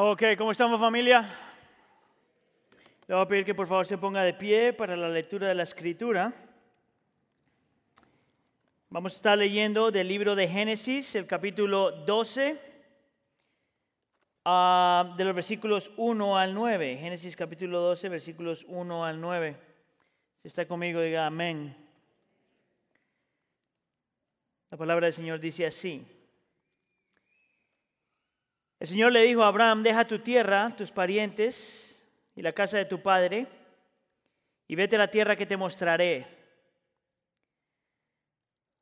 Ok, ¿cómo estamos familia? Le voy a pedir que por favor se ponga de pie para la lectura de la escritura. Vamos a estar leyendo del libro de Génesis, el capítulo 12, ah, de los versículos 1 al 9. Génesis capítulo 12, versículos 1 al 9. Si está conmigo, diga amén. La palabra del Señor dice así. El Señor le dijo a Abraham, deja tu tierra, tus parientes y la casa de tu padre, y vete a la tierra que te mostraré.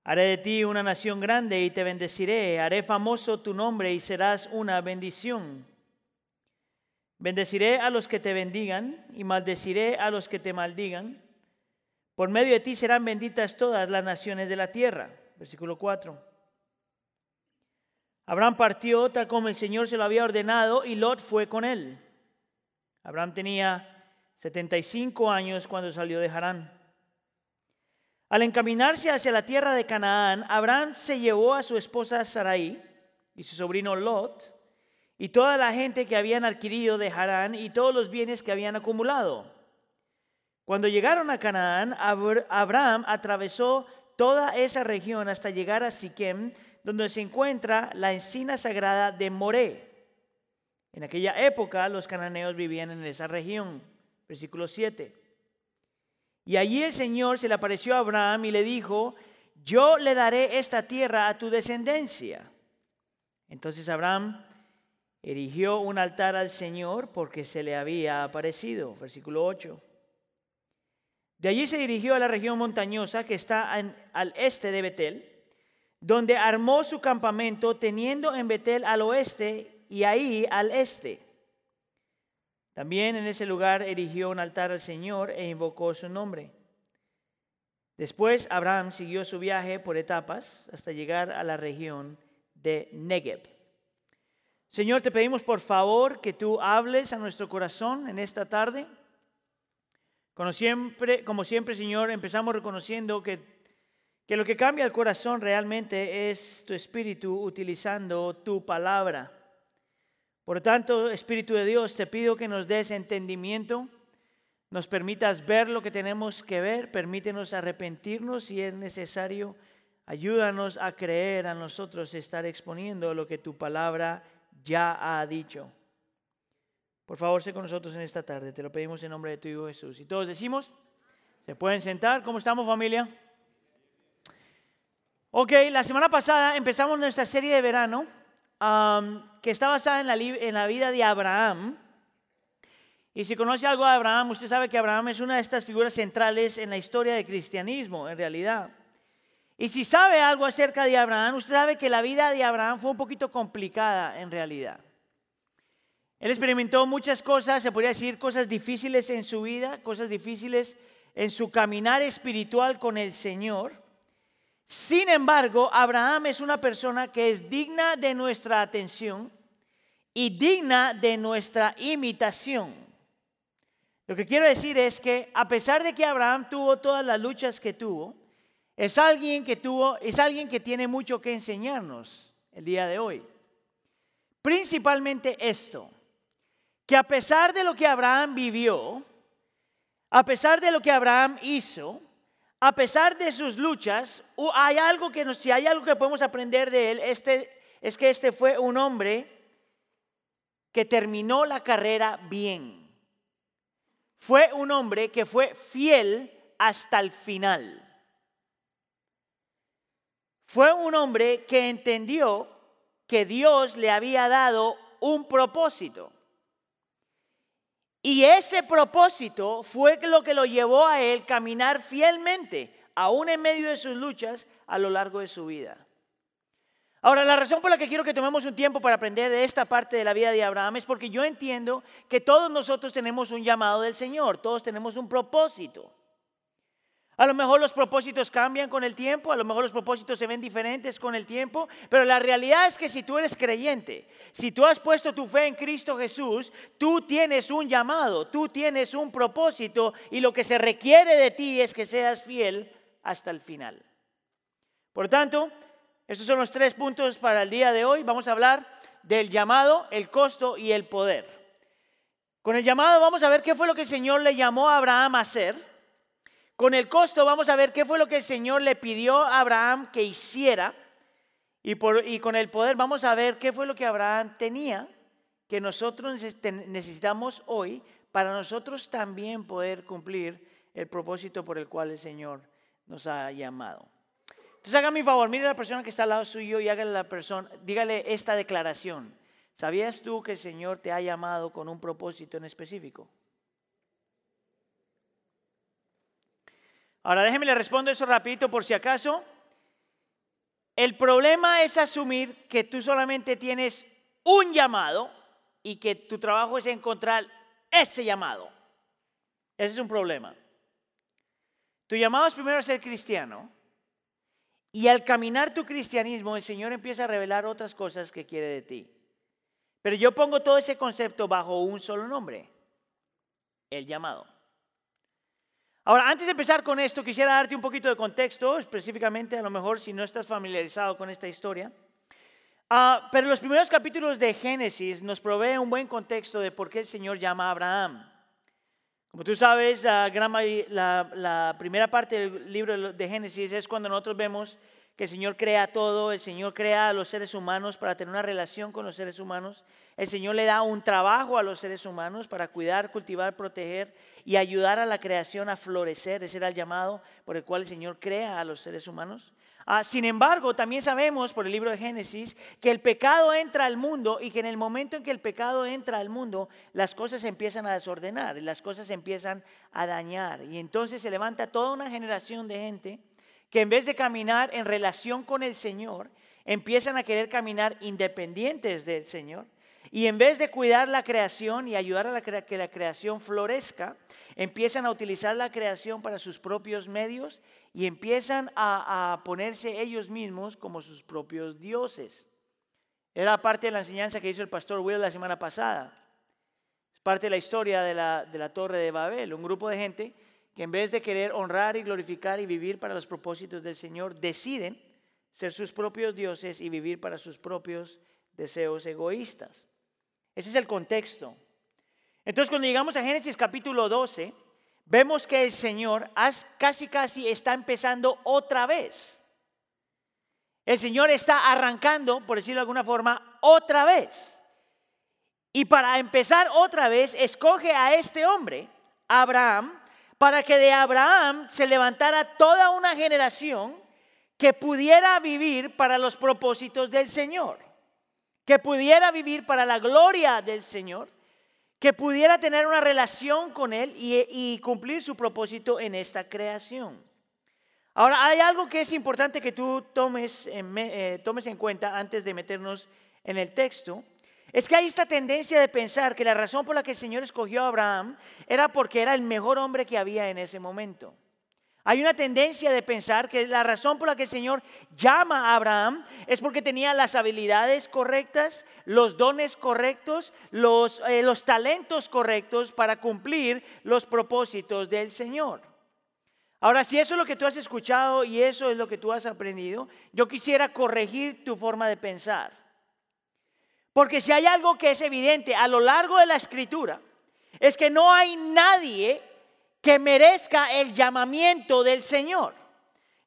Haré de ti una nación grande y te bendeciré, haré famoso tu nombre y serás una bendición. Bendeciré a los que te bendigan y maldeciré a los que te maldigan. Por medio de ti serán benditas todas las naciones de la tierra versículo 4. Abraham partió tal como el Señor se lo había ordenado y Lot fue con él. Abraham tenía 75 años cuando salió de Harán. Al encaminarse hacia la tierra de Canaán, Abraham se llevó a su esposa Sarai y su sobrino Lot y toda la gente que habían adquirido de Harán y todos los bienes que habían acumulado. Cuando llegaron a Canaán, Abraham atravesó toda esa región hasta llegar a Siquem, donde se encuentra la encina sagrada de Moré. En aquella época los cananeos vivían en esa región. Versículo 7. Y allí el Señor se le apareció a Abraham y le dijo, yo le daré esta tierra a tu descendencia. Entonces Abraham erigió un altar al Señor porque se le había aparecido. Versículo 8. De allí se dirigió a la región montañosa que está al este de Betel, donde armó su campamento teniendo en Betel al oeste y ahí al este. También en ese lugar erigió un altar al Señor e invocó su nombre. Después Abraham siguió su viaje por etapas hasta llegar a la región de Negev. Señor, te pedimos por favor que tú hables a nuestro corazón en esta tarde. Como siempre, como siempre, Señor, empezamos reconociendo que, que lo que cambia el corazón realmente es tu espíritu utilizando tu palabra. Por tanto, Espíritu de Dios, te pido que nos des entendimiento, nos permitas ver lo que tenemos que ver, permítenos arrepentirnos si es necesario, ayúdanos a creer a nosotros estar exponiendo lo que tu palabra ya ha dicho. Por favor, sé con nosotros en esta tarde. Te lo pedimos en nombre de tu Hijo Jesús. Y todos decimos, ¿se pueden sentar? ¿Cómo estamos familia? Ok, la semana pasada empezamos nuestra serie de verano que está basada en la, en la vida de Abraham. Y si conoce algo de Abraham, usted sabe que Abraham es una de estas figuras centrales en la historia del cristianismo, en realidad. Y si sabe algo acerca de Abraham, usted sabe que la vida de Abraham fue un poquito complicada en realidad. Él experimentó muchas cosas, se podría decir cosas difíciles en su vida, cosas difíciles en su caminar espiritual con el Señor. Sin embargo, Abraham es una persona que es digna de nuestra atención y digna de nuestra imitación. Lo que quiero decir es que a pesar de que Abraham tuvo todas las luchas que tuvo, es alguien que tuvo, es alguien que tiene mucho que enseñarnos el día de hoy. Principalmente esto, que a pesar de lo que Abraham vivió, a pesar de lo que Abraham hizo, a pesar de sus luchas, hay algo que si hay algo que podemos aprender de él, este, es que este fue un hombre que terminó la carrera bien. Fue un hombre que fue fiel hasta el final. Fue un hombre que entendió que Dios le había dado un propósito. Y ese propósito fue lo que lo llevó a él caminar fielmente, aún en medio de sus luchas, a lo largo de su vida. Ahora, la razón por la que quiero que tomemos un tiempo para aprender de esta parte de la vida de Abraham es porque yo entiendo que todos nosotros tenemos un llamado del Señor, todos tenemos un propósito. A lo mejor los propósitos cambian con el tiempo, a lo mejor los propósitos se ven diferentes con el tiempo, pero la realidad es que si tú eres creyente, si tú has puesto tu fe en Cristo Jesús, tú tienes un llamado, tú tienes un propósito y lo que se requiere de ti es que seas fiel hasta el final. Por tanto, estos son los tres puntos para el día de hoy. Vamos a hablar del llamado, el costo y el poder. Con el llamado vamos a ver qué fue lo que el Señor le llamó a Abraham a hacer. Con el costo vamos a ver qué fue lo que el Señor le pidió a Abraham que hiciera. Y, por, y con el poder vamos a ver qué fue lo que Abraham tenía que nosotros necesitamos hoy para nosotros también poder cumplir el propósito por el cual el Señor nos ha llamado. Entonces haga mi favor, mire a la persona que está al lado suyo y hágale la persona, dígale esta declaración. ¿Sabías tú que el Señor te ha llamado con un propósito en específico? Ahora déjeme le respondo eso rapidito por si acaso. El problema es asumir que tú solamente tienes un llamado y que tu trabajo es encontrar ese llamado. Ese es un problema. Tu llamado es primero ser cristiano y al caminar tu cristianismo el Señor empieza a revelar otras cosas que quiere de ti. Pero yo pongo todo ese concepto bajo un solo nombre, el llamado. Ahora, antes de empezar con esto, quisiera darte un poquito de contexto, específicamente a lo mejor si no estás familiarizado con esta historia. Ah, pero los primeros capítulos de Génesis nos proveen un buen contexto de por qué el Señor llama a Abraham. Como tú sabes, la, la, primera parte del libro de Génesis es cuando nosotros vemos que el Señor crea todo, el Señor crea a los seres humanos para tener una relación con los seres humanos, el Señor le da un trabajo a los seres humanos para cuidar, cultivar, proteger y ayudar a la creación a florecer. Ese era el llamado por el cual el Señor crea a los seres humanos. Ah, sin embargo, también sabemos por el libro de Génesis que el pecado entra al mundo y que en el momento en que el pecado entra al mundo, las cosas se empiezan a desordenar las cosas se empiezan a dañar. Y entonces se levanta toda una generación de gente que en vez de caminar en relación con el Señor, empiezan a querer caminar independientes del Señor. Y en vez de cuidar la creación y ayudar a que la creación florezca, empiezan a utilizar la creación para sus propios medios y empiezan a, ponerse ellos mismos como sus propios dioses. Era parte de la enseñanza que hizo el pastor Will la semana pasada. Es parte de la historia de la, de la Torre de Babel. Un grupo de gente que en vez de querer honrar y glorificar y vivir para los propósitos del Señor, deciden ser sus propios dioses y vivir para sus propios deseos egoístas. Ese es el contexto. Entonces cuando llegamos a Génesis capítulo 12, vemos que el Señor casi casi está empezando otra vez. El Señor está arrancando, por decirlo de alguna forma, otra vez. Y para empezar otra vez, escoge a este hombre, Abraham, para que de Abraham se levantara toda una generación que pudiera vivir para los propósitos del Señor, que pudiera vivir para la gloria del Señor que pudiera tener una relación con Él y, cumplir su propósito en esta creación. Ahora, hay algo que es importante que tú tomes en, eh, tomes en cuenta antes de meternos en el texto. Es que hay esta tendencia de pensar que la razón por la que el Señor escogió a Abraham era porque era el mejor hombre que había en ese momento. Hay una tendencia de pensar que la razón por la que el Señor llama a Abraham es porque tenía las habilidades correctas, los dones correctos, los, eh, los talentos correctos para cumplir los propósitos del Señor. Ahora, si eso es lo que tú has escuchado y eso es lo que tú has aprendido, yo quisiera corregir tu forma de pensar. Porque si hay algo que es evidente a lo largo de la escritura, es que no hay nadie que merezca el llamamiento del Señor.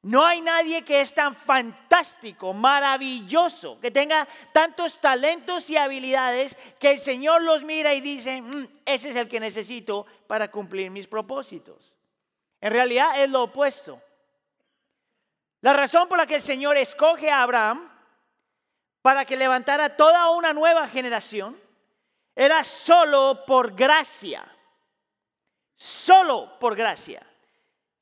No hay nadie que es tan fantástico, maravilloso, que tenga tantos talentos y habilidades que el Señor los mira y dice, mm, ese es el que necesito para cumplir mis propósitos. En realidad es lo opuesto. La razón por la que el Señor escoge a Abraham para que levantara toda una nueva generación era solo por gracia solo por gracia.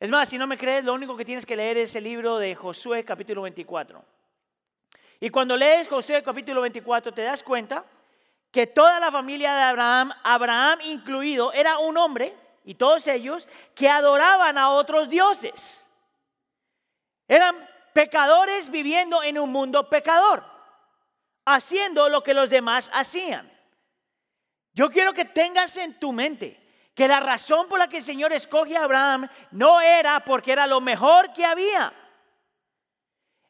Es más, si no me crees, lo único que tienes que leer es el libro de Josué capítulo 24. Y cuando lees Josué capítulo 24 te das cuenta que toda la familia de Abraham, Abraham incluido, era un hombre, y todos ellos, que adoraban a otros dioses. Eran pecadores viviendo en un mundo pecador, haciendo lo que los demás hacían. Yo quiero que tengas en tu mente que la razón por la que el Señor escoge a Abraham no era porque era lo mejor que había.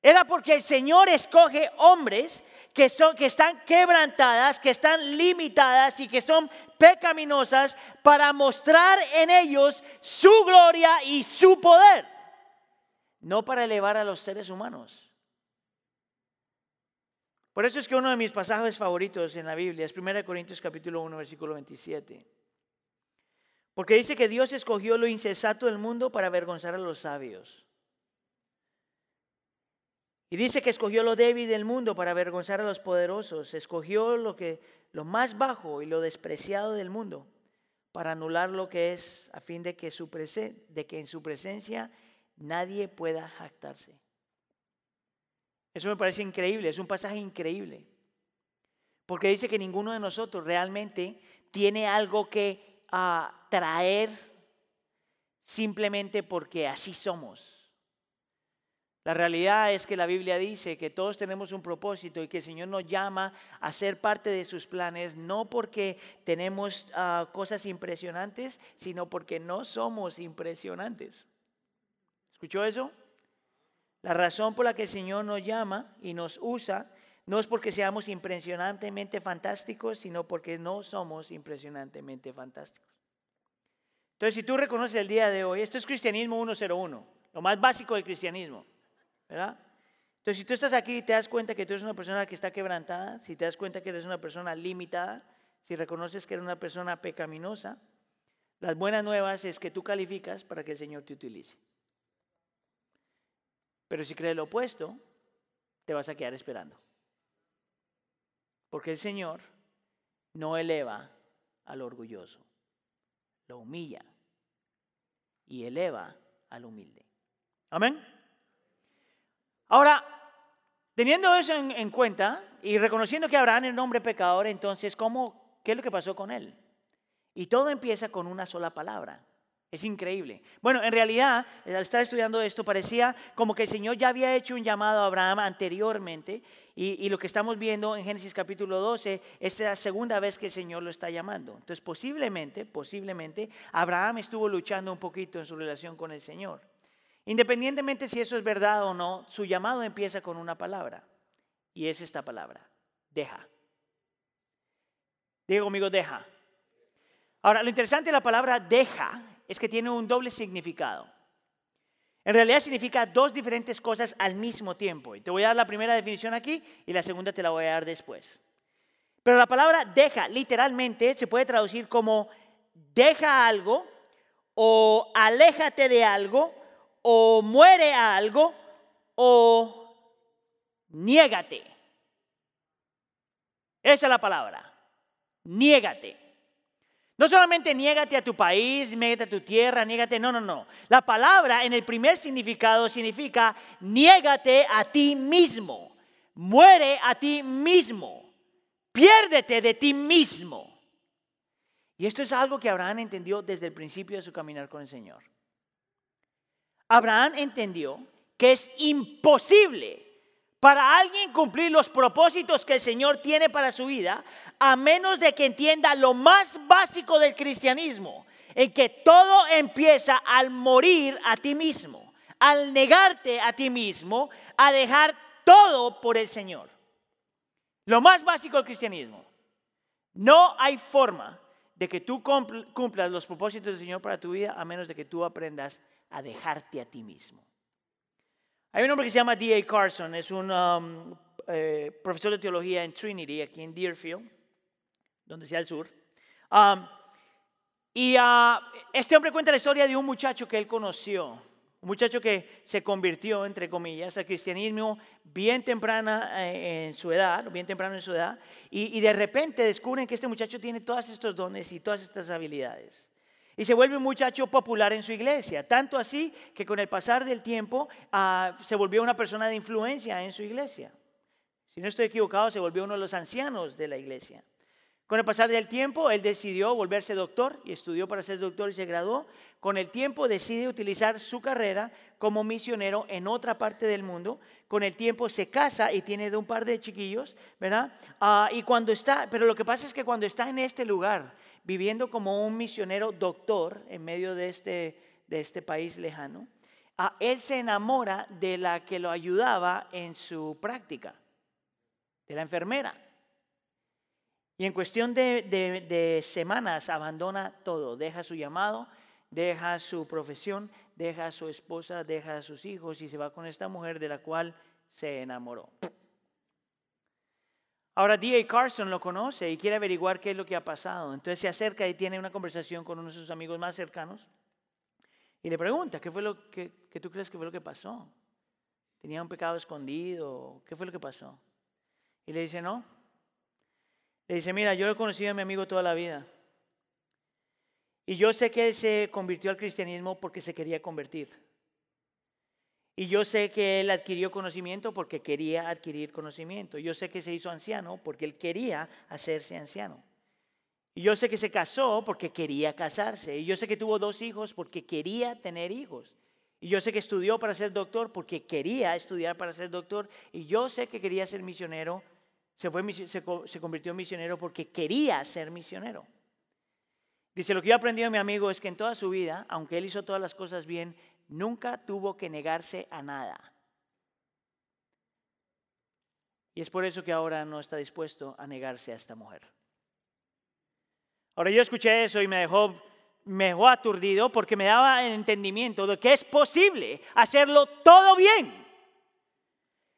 Era porque el Señor escoge hombres que, son, que están quebrantadas, que están limitadas y que son pecaminosas para mostrar en ellos su gloria y su poder, no para elevar a los seres humanos. Por eso es que uno de mis pasajes favoritos en la Biblia es 1 Corintios capítulo 1, versículo 27. Porque dice que Dios escogió lo insensato del mundo para avergonzar a los sabios. Y dice que escogió lo débil del mundo para avergonzar a los poderosos. Escogió lo, que, lo más bajo y lo despreciado del mundo para anular lo que es, a fin de que, su de que en su presencia nadie pueda jactarse. Eso me parece increíble, es un pasaje increíble. Porque dice que ninguno de nosotros realmente tiene algo que ah, traer simplemente porque así somos. La realidad es que la Biblia dice que todos tenemos un propósito y que el Señor nos llama a ser parte de sus planes, no porque tenemos ah, cosas impresionantes, sino porque no somos impresionantes. ¿Escuchó eso? La razón por la que el Señor nos llama y nos usa no es porque seamos impresionantemente fantásticos, sino porque no somos impresionantemente fantásticos. Entonces, si tú reconoces el día de hoy, esto es cristianismo 101, lo más básico del cristianismo, ¿verdad? Entonces, si tú estás aquí y te das cuenta que tú eres una persona que está quebrantada, si te das cuenta que eres una persona limitada, si reconoces que eres una persona pecaminosa, las buenas nuevas es que tú calificas para que el Señor te utilice. Pero si crees lo opuesto, te vas a quedar esperando. Porque el Señor no eleva al orgulloso, lo humilla y eleva al humilde. Amén. Ahora, teniendo eso en, cuenta y reconociendo que Abraham es un hombre pecador, entonces, ¿cómo, ¿qué es lo que pasó con él? Y todo empieza con una sola palabra. Es increíble. Bueno, en realidad, al estar estudiando esto, parecía como que el Señor ya había hecho un llamado a Abraham anteriormente y, lo que estamos viendo en Génesis capítulo 12 es la segunda vez que el Señor lo está llamando. Entonces, posiblemente, posiblemente, Abraham estuvo luchando un poquito en su relación con el Señor. Independientemente si eso es verdad o no, su llamado empieza con una palabra y es esta palabra, deja. Digo conmigo, deja. Ahora, lo interesante de la palabra deja es que tiene un doble significado. En realidad significa dos diferentes cosas al mismo tiempo. Y te voy a dar la primera definición aquí y la segunda te la voy a dar después. Pero la palabra deja literalmente se puede traducir como deja algo o aléjate de algo o muere a algo o niégate. Esa es la palabra. Niégate. No solamente niégate a tu país, niégate a tu tierra, niégate, no, no, no. La palabra en el primer significado significa niégate a ti mismo, muere a ti mismo, piérdete de ti mismo. Y esto es algo que Abraham entendió desde el principio de su caminar con el Señor. Abraham entendió que es imposible para alguien cumplir los propósitos que el Señor tiene para su vida, a menos de que entienda lo más básico del cristianismo, en que todo empieza al morir a ti mismo, al negarte a ti mismo, a dejar todo por el Señor. Lo más básico del cristianismo. No hay forma de que tú cumplas los propósitos del Señor para tu vida a menos de que tú aprendas a dejarte a ti mismo. Hay un hombre que se llama D.A. Carson, es un um, eh, profesor de teología en Trinity, aquí en Deerfield, donde sea el sur. Um, y uh, este hombre cuenta la historia de un muchacho que él conoció, un muchacho que se convirtió, entre comillas, al cristianismo bien temprana eh, en su edad, bien temprano en su edad, y, y de repente descubren que este muchacho tiene todos estos dones y todas estas habilidades. Y se vuelve un muchacho popular en su iglesia, tanto así que con el pasar del tiempo ah, se volvió una persona de influencia en su iglesia. Si no estoy equivocado, se volvió uno de los ancianos de la iglesia. Con el pasar del tiempo, él decidió volverse doctor y estudió para ser doctor y se graduó. Con el tiempo decide utilizar su carrera como misionero en otra parte del mundo. Con el tiempo se casa y tiene un par de chiquillos, ¿verdad? Ah, y cuando está, pero lo que pasa es que cuando está en este lugar, viviendo como un misionero doctor en medio de este, de este país lejano, él se enamora de la que lo ayudaba en su práctica. de la enfermera. Y en cuestión de, semanas abandona todo, deja su llamado, deja su profesión, deja a su esposa, deja a sus hijos y se va con esta mujer de la cual se enamoró. Ahora D.A. Carson lo conoce y quiere averiguar qué es lo que ha pasado. Entonces se acerca y tiene una conversación con uno de sus amigos más cercanos y le pregunta, ¿qué fue lo que, tú crees que fue lo que pasó? ¿Tenía un pecado escondido? ¿Qué fue lo que pasó? Y le dice, no. Le dice, mira, yo he conocido a mi amigo toda la vida. Y yo sé que él se convirtió al cristianismo porque se quería convertir. Y yo sé que él adquirió conocimiento porque quería adquirir conocimiento. Yo sé que se hizo anciano porque él quería hacerse anciano. Y yo sé que se casó porque quería casarse. Y yo sé que tuvo dos hijos porque quería tener hijos. Y yo sé que estudió para ser doctor porque quería estudiar para ser doctor. Y yo sé que quería ser misionero. Se, fue, se, convirtió en misionero porque quería ser misionero. Dice, lo que yo he aprendido mi amigo es que en toda su vida, aunque él hizo todas las cosas bien, nunca tuvo que negarse a nada. Y es por eso que ahora no está dispuesto a negarse a esta mujer. Ahora yo escuché eso y me dejó, me dejó aturdido porque me daba el entendimiento de que es posible hacerlo todo bien.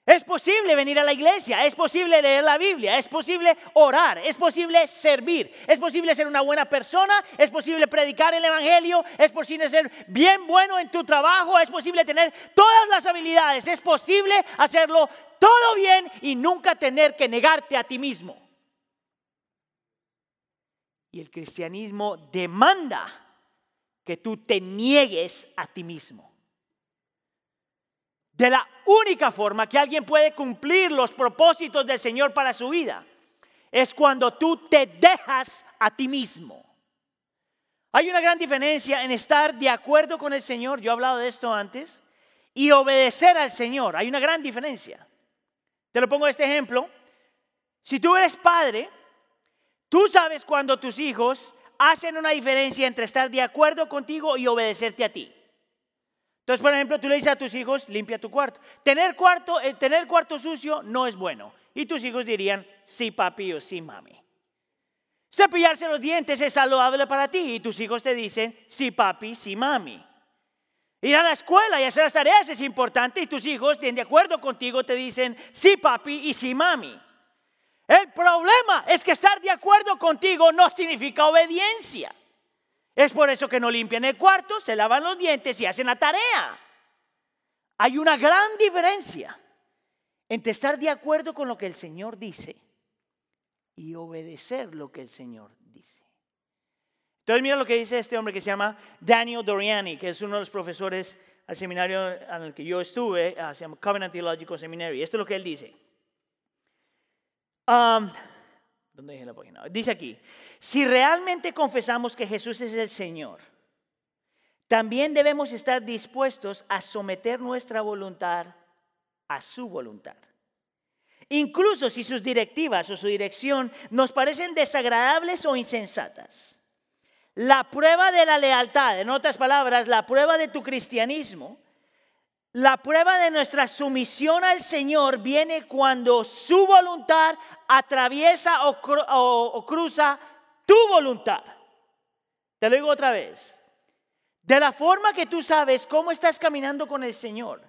Es posible venir a la iglesia, es posible leer la Biblia, es posible orar, es posible servir, es posible ser una buena persona, es posible predicar el Evangelio, es posible ser bien bueno en tu trabajo, es posible tener todas las habilidades, es posible hacerlo todo bien y nunca tener que negarte a ti mismo. Y el cristianismo demanda que tú te niegues a ti mismo. De la única forma que alguien puede cumplir los propósitos del Señor para su vida es cuando tú te dejas a ti mismo. Hay una gran diferencia en estar de acuerdo con el Señor, yo he hablado de esto antes, y obedecer al Señor. Hay una gran diferencia. Te lo pongo este ejemplo. Si tú eres padre, Tú sabes cuando tus hijos hacen una diferencia entre estar de acuerdo contigo y obedecerte a ti. Entonces, por ejemplo, tú le dices a tus hijos, limpia tu cuarto. Tener cuarto, eh, tener cuarto sucio no es bueno. Y tus hijos dirían, sí papi o sí mami. Cepillarse los dientes es saludable para ti y tus hijos te dicen, sí papi, sí mami. Ir a la escuela y hacer las tareas es importante y tus hijos, de acuerdo contigo, te dicen, sí papi y sí mami. El problema es que estar de acuerdo contigo no significa obediencia. Es por eso que no limpian el cuarto, se lavan los dientes y hacen la tarea. Hay una gran diferencia entre estar de acuerdo con lo que el Señor dice y obedecer lo que el Señor dice. Entonces mira lo que dice este hombre que se llama Daniel Doriani, que es uno de los profesores al seminario en el que yo estuve, se llama Covenant Theological Seminary. Esto es lo que él dice. Dice aquí, si realmente confesamos que Jesús es el Señor, también debemos estar dispuestos a someter nuestra voluntad a su voluntad. Incluso si sus directivas o su dirección nos parecen desagradables o insensatas. La prueba de la lealtad, en otras palabras, la prueba de tu cristianismo, la prueba de nuestra sumisión al Señor viene cuando su voluntad atraviesa o, cruza tu voluntad. Te lo digo otra vez. De la forma que tú sabes cómo estás caminando con el Señor,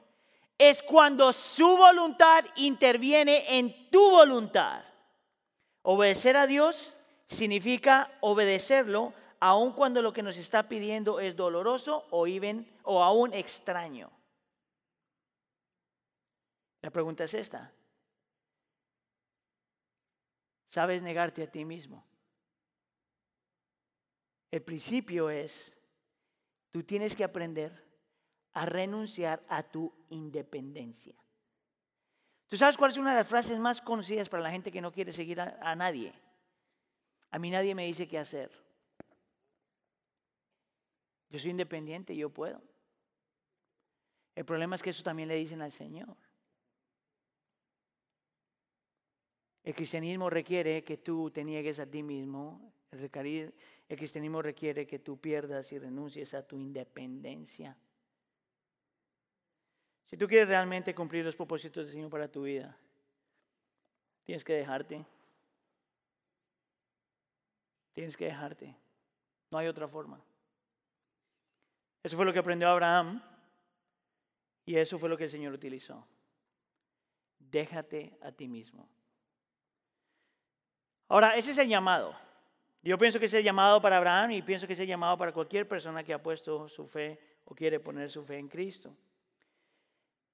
es cuando su voluntad interviene en tu voluntad. Obedecer a Dios significa obedecerlo aun cuando lo que nos está pidiendo es doloroso o, o aún extraño. La pregunta es esta. ¿Sabes negarte a ti mismo? El principio es, tú tienes que aprender a renunciar a tu independencia. ¿Tú sabes cuál es una de las frases más conocidas para la gente que no quiere seguir a, nadie? A mí nadie me dice qué hacer. Yo soy independiente, yo puedo. El problema es que eso también le dicen al Señor. El cristianismo requiere que tú te niegues a ti mismo. El, cristianismo requiere que tú pierdas y renuncies a tu independencia. Si tú quieres realmente cumplir los propósitos del Señor para tu vida, Tienes que dejarte. Tienes que dejarte. No hay otra forma. Eso fue lo que aprendió Abraham y eso fue lo que el Señor utilizó. Déjate a ti mismo. Ahora, ese es el llamado. Yo pienso que es el llamado para Abraham y pienso que es el llamado para cualquier persona que ha puesto su fe o quiere poner su fe en Cristo.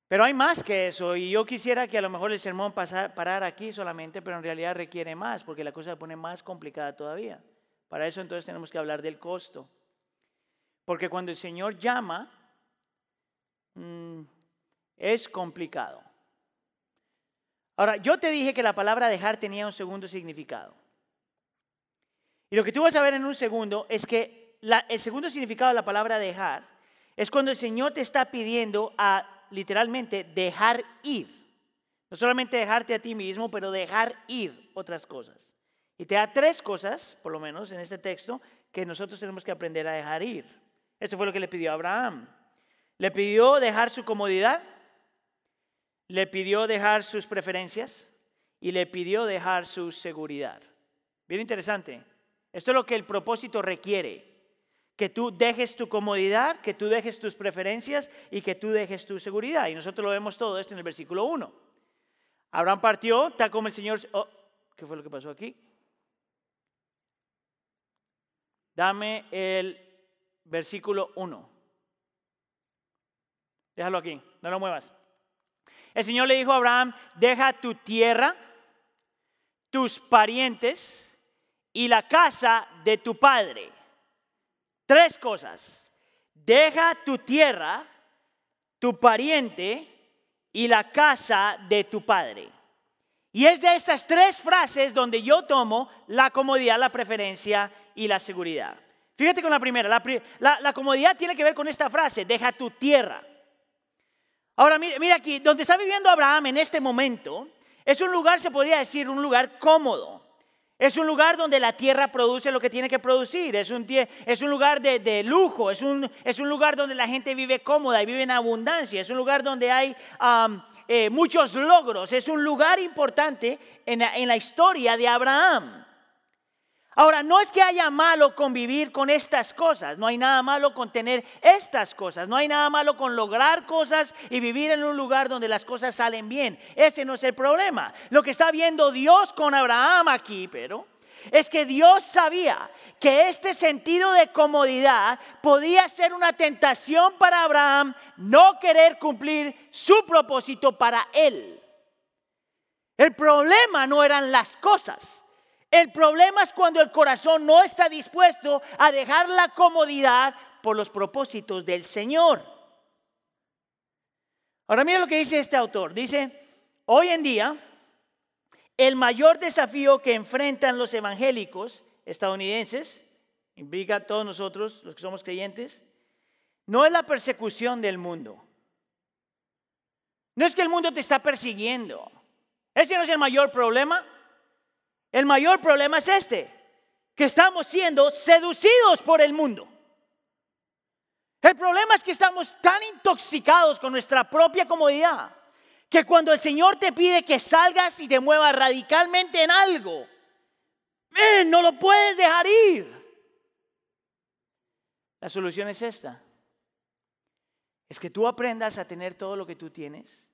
Pero hay más que eso y yo quisiera que a lo mejor el sermón parara aquí solamente, pero en realidad requiere más porque la cosa se pone más complicada todavía. Para eso entonces tenemos que hablar del costo. Porque cuando el Señor llama, mm, es complicado. Ahora, yo te dije que la palabra dejar tenía un segundo significado. Y lo que tú vas a ver en un segundo es que el segundo significado de la palabra dejar es cuando el Señor te está pidiendo a literalmente dejar ir. No solamente dejarte a ti mismo, pero dejar ir otras cosas. Y te da tres cosas, por lo menos en este texto, que nosotros tenemos que aprender a dejar ir. Eso fue lo que le pidió a Abraham. Le pidió dejar su comodidad, le pidió dejar sus preferencias y le pidió dejar su seguridad. Bien interesante. Esto es lo que el propósito requiere. Que tú dejes tu comodidad, que tú dejes tus preferencias y que tú dejes tu seguridad. Y nosotros lo vemos todo esto en el versículo 1. Abraham partió, tal como el Señor... Oh, ¿Qué fue lo que pasó aquí? Dame el versículo 1. Déjalo aquí, no lo muevas. El Señor le dijo a Abraham, deja tu tierra, tus parientes y la casa de tu padre. Tres cosas. Deja tu tierra, tu pariente y la casa de tu padre. Y es de estas tres frases donde yo tomo la comodidad, la preferencia y la seguridad. Fíjate con la primera, la, comodidad tiene que ver con esta frase, deja tu tierra. Ahora mira, aquí, donde está viviendo Abraham en este momento, es un lugar, se podría decir, un lugar cómodo. Es un lugar donde la tierra produce lo que tiene que producir. Es un, es un lugar de, lujo. Es un, es un, lugar donde la gente vive cómoda y vive en abundancia. Es un lugar donde hay eh, muchos logros. Es un lugar importante en en la historia de Abraham. Ahora, no es que haya malo convivir con estas cosas, no hay nada malo con tener estas cosas, no hay nada malo con lograr cosas y vivir en un lugar donde las cosas salen bien. Ese no es el problema. Lo que está viendo Dios con Abraham aquí, pero es que Dios sabía que este sentido de comodidad podía ser una tentación para Abraham no querer cumplir su propósito para él. El problema no eran las cosas. El problema es cuando el corazón no está dispuesto a dejar la comodidad por los propósitos del Señor. Ahora mira lo que dice este autor. Dice, hoy en día, el mayor desafío que enfrentan los evangélicos estadounidenses, implica a todos nosotros, los que somos creyentes, no es la persecución del mundo. No es que el mundo te está persiguiendo. Ese no es el mayor problema. El mayor problema es este, que estamos siendo seducidos por el mundo. El problema es que estamos tan intoxicados con nuestra propia comodidad que cuando el Señor te pide que salgas y te muevas radicalmente en algo, no lo puedes dejar ir. La solución es esta. Es que tú aprendas a tener todo lo que tú tienes,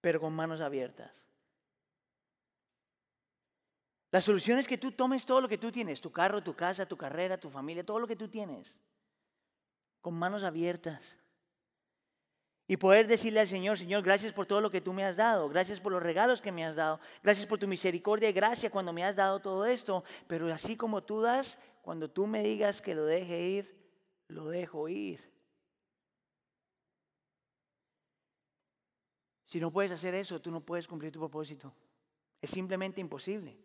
pero con manos abiertas. La solución es que tú tomes todo lo que tú tienes, tu carro, tu casa, tu carrera, tu familia, todo lo que tú tienes, con manos abiertas. Y poder decirle al Señor, Señor, gracias por todo lo que tú me has dado, gracias por los regalos que me has dado, gracias por tu misericordia y gracia cuando me has dado todo esto, pero así como tú das, cuando tú me digas que lo deje ir, lo dejo ir. Si no puedes hacer eso, tú no puedes cumplir tu propósito. Es simplemente imposible.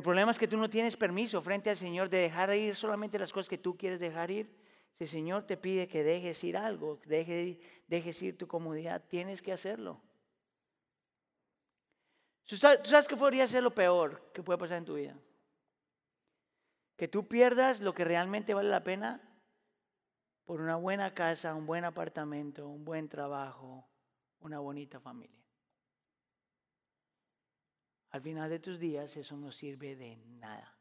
El problema es que tú no tienes permiso frente al Señor de dejar ir solamente las cosas que tú quieres dejar ir. Si el Señor te pide que dejes ir algo, deje, dejes ir tu comodidad, tienes que hacerlo. ¿Tú sabes, qué podría ser lo peor que puede pasar en tu vida? Que tú pierdas lo que realmente vale la pena por una buena casa, un buen apartamento, un buen trabajo, una bonita familia. Al final de tus días eso no sirve de nada.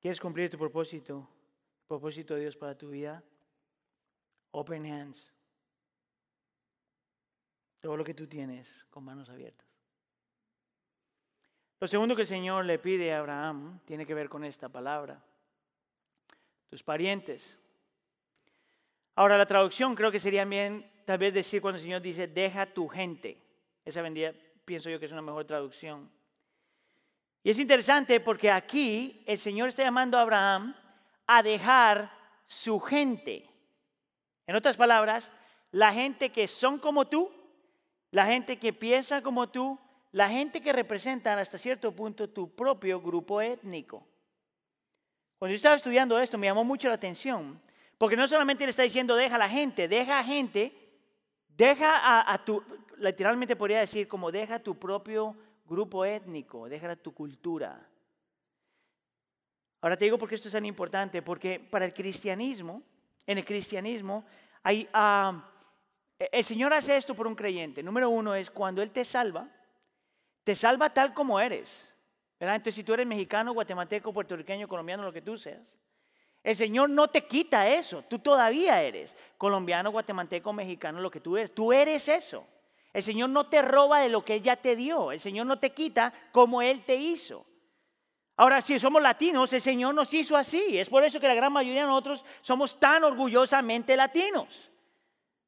¿Quieres cumplir tu propósito? propósito de Dios para tu vida? Open hands. Todo lo que tú tienes con manos abiertas. Lo segundo que el Señor le pide a Abraham tiene que ver con esta palabra. Tus parientes. Ahora la traducción creo que sería bien tal vez decir cuando el Señor dice, deja tu gente. Esa vendría, pienso yo que es una mejor traducción. Y es interesante porque aquí el Señor está llamando a Abraham a dejar su gente. En otras palabras, la gente que son como tú, la gente que piensa como tú, la gente que representan hasta cierto punto tu propio grupo étnico. Cuando yo estaba estudiando esto me llamó mucho la atención, porque no solamente le está diciendo deja a la gente, deja a gente, deja a, tu, literalmente podría decir como deja tu propio grupo étnico, deja tu cultura. Ahora te digo por qué esto es tan importante, porque para el cristianismo, en el cristianismo, hay, ah, el Señor hace esto por un creyente. Número uno es cuando Él te salva, te salva tal como eres. ¿verdad? Entonces, si tú eres mexicano, guatemalteco, puertorriqueño, colombiano, lo que tú seas, el Señor no te quita eso. Tú todavía eres colombiano, guatemalteco, mexicano, lo que tú eres. Tú eres eso. El Señor no te roba de lo que Él ya te dio. El Señor no te quita como Él te hizo. Ahora, si somos latinos, el Señor nos hizo así. Es por eso que la gran mayoría de nosotros somos tan orgullosamente latinos.